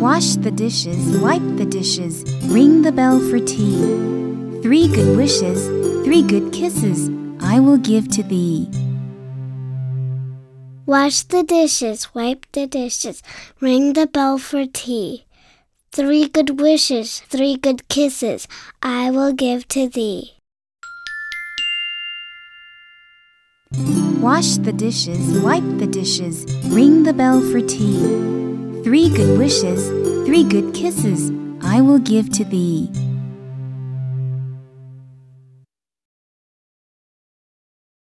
Wash the dishes, wipe the dishes, ring the bell for tea. Three good wishes, three good kisses, I will give to thee. Wash the dishes, wipe the dishes, ring the bell for tea. Three good wishes, three good kisses, I will give to thee. Wash the dishes, wipe the dishes, ring the bell for tea. Good wishes, three good kisses, I will give to thee.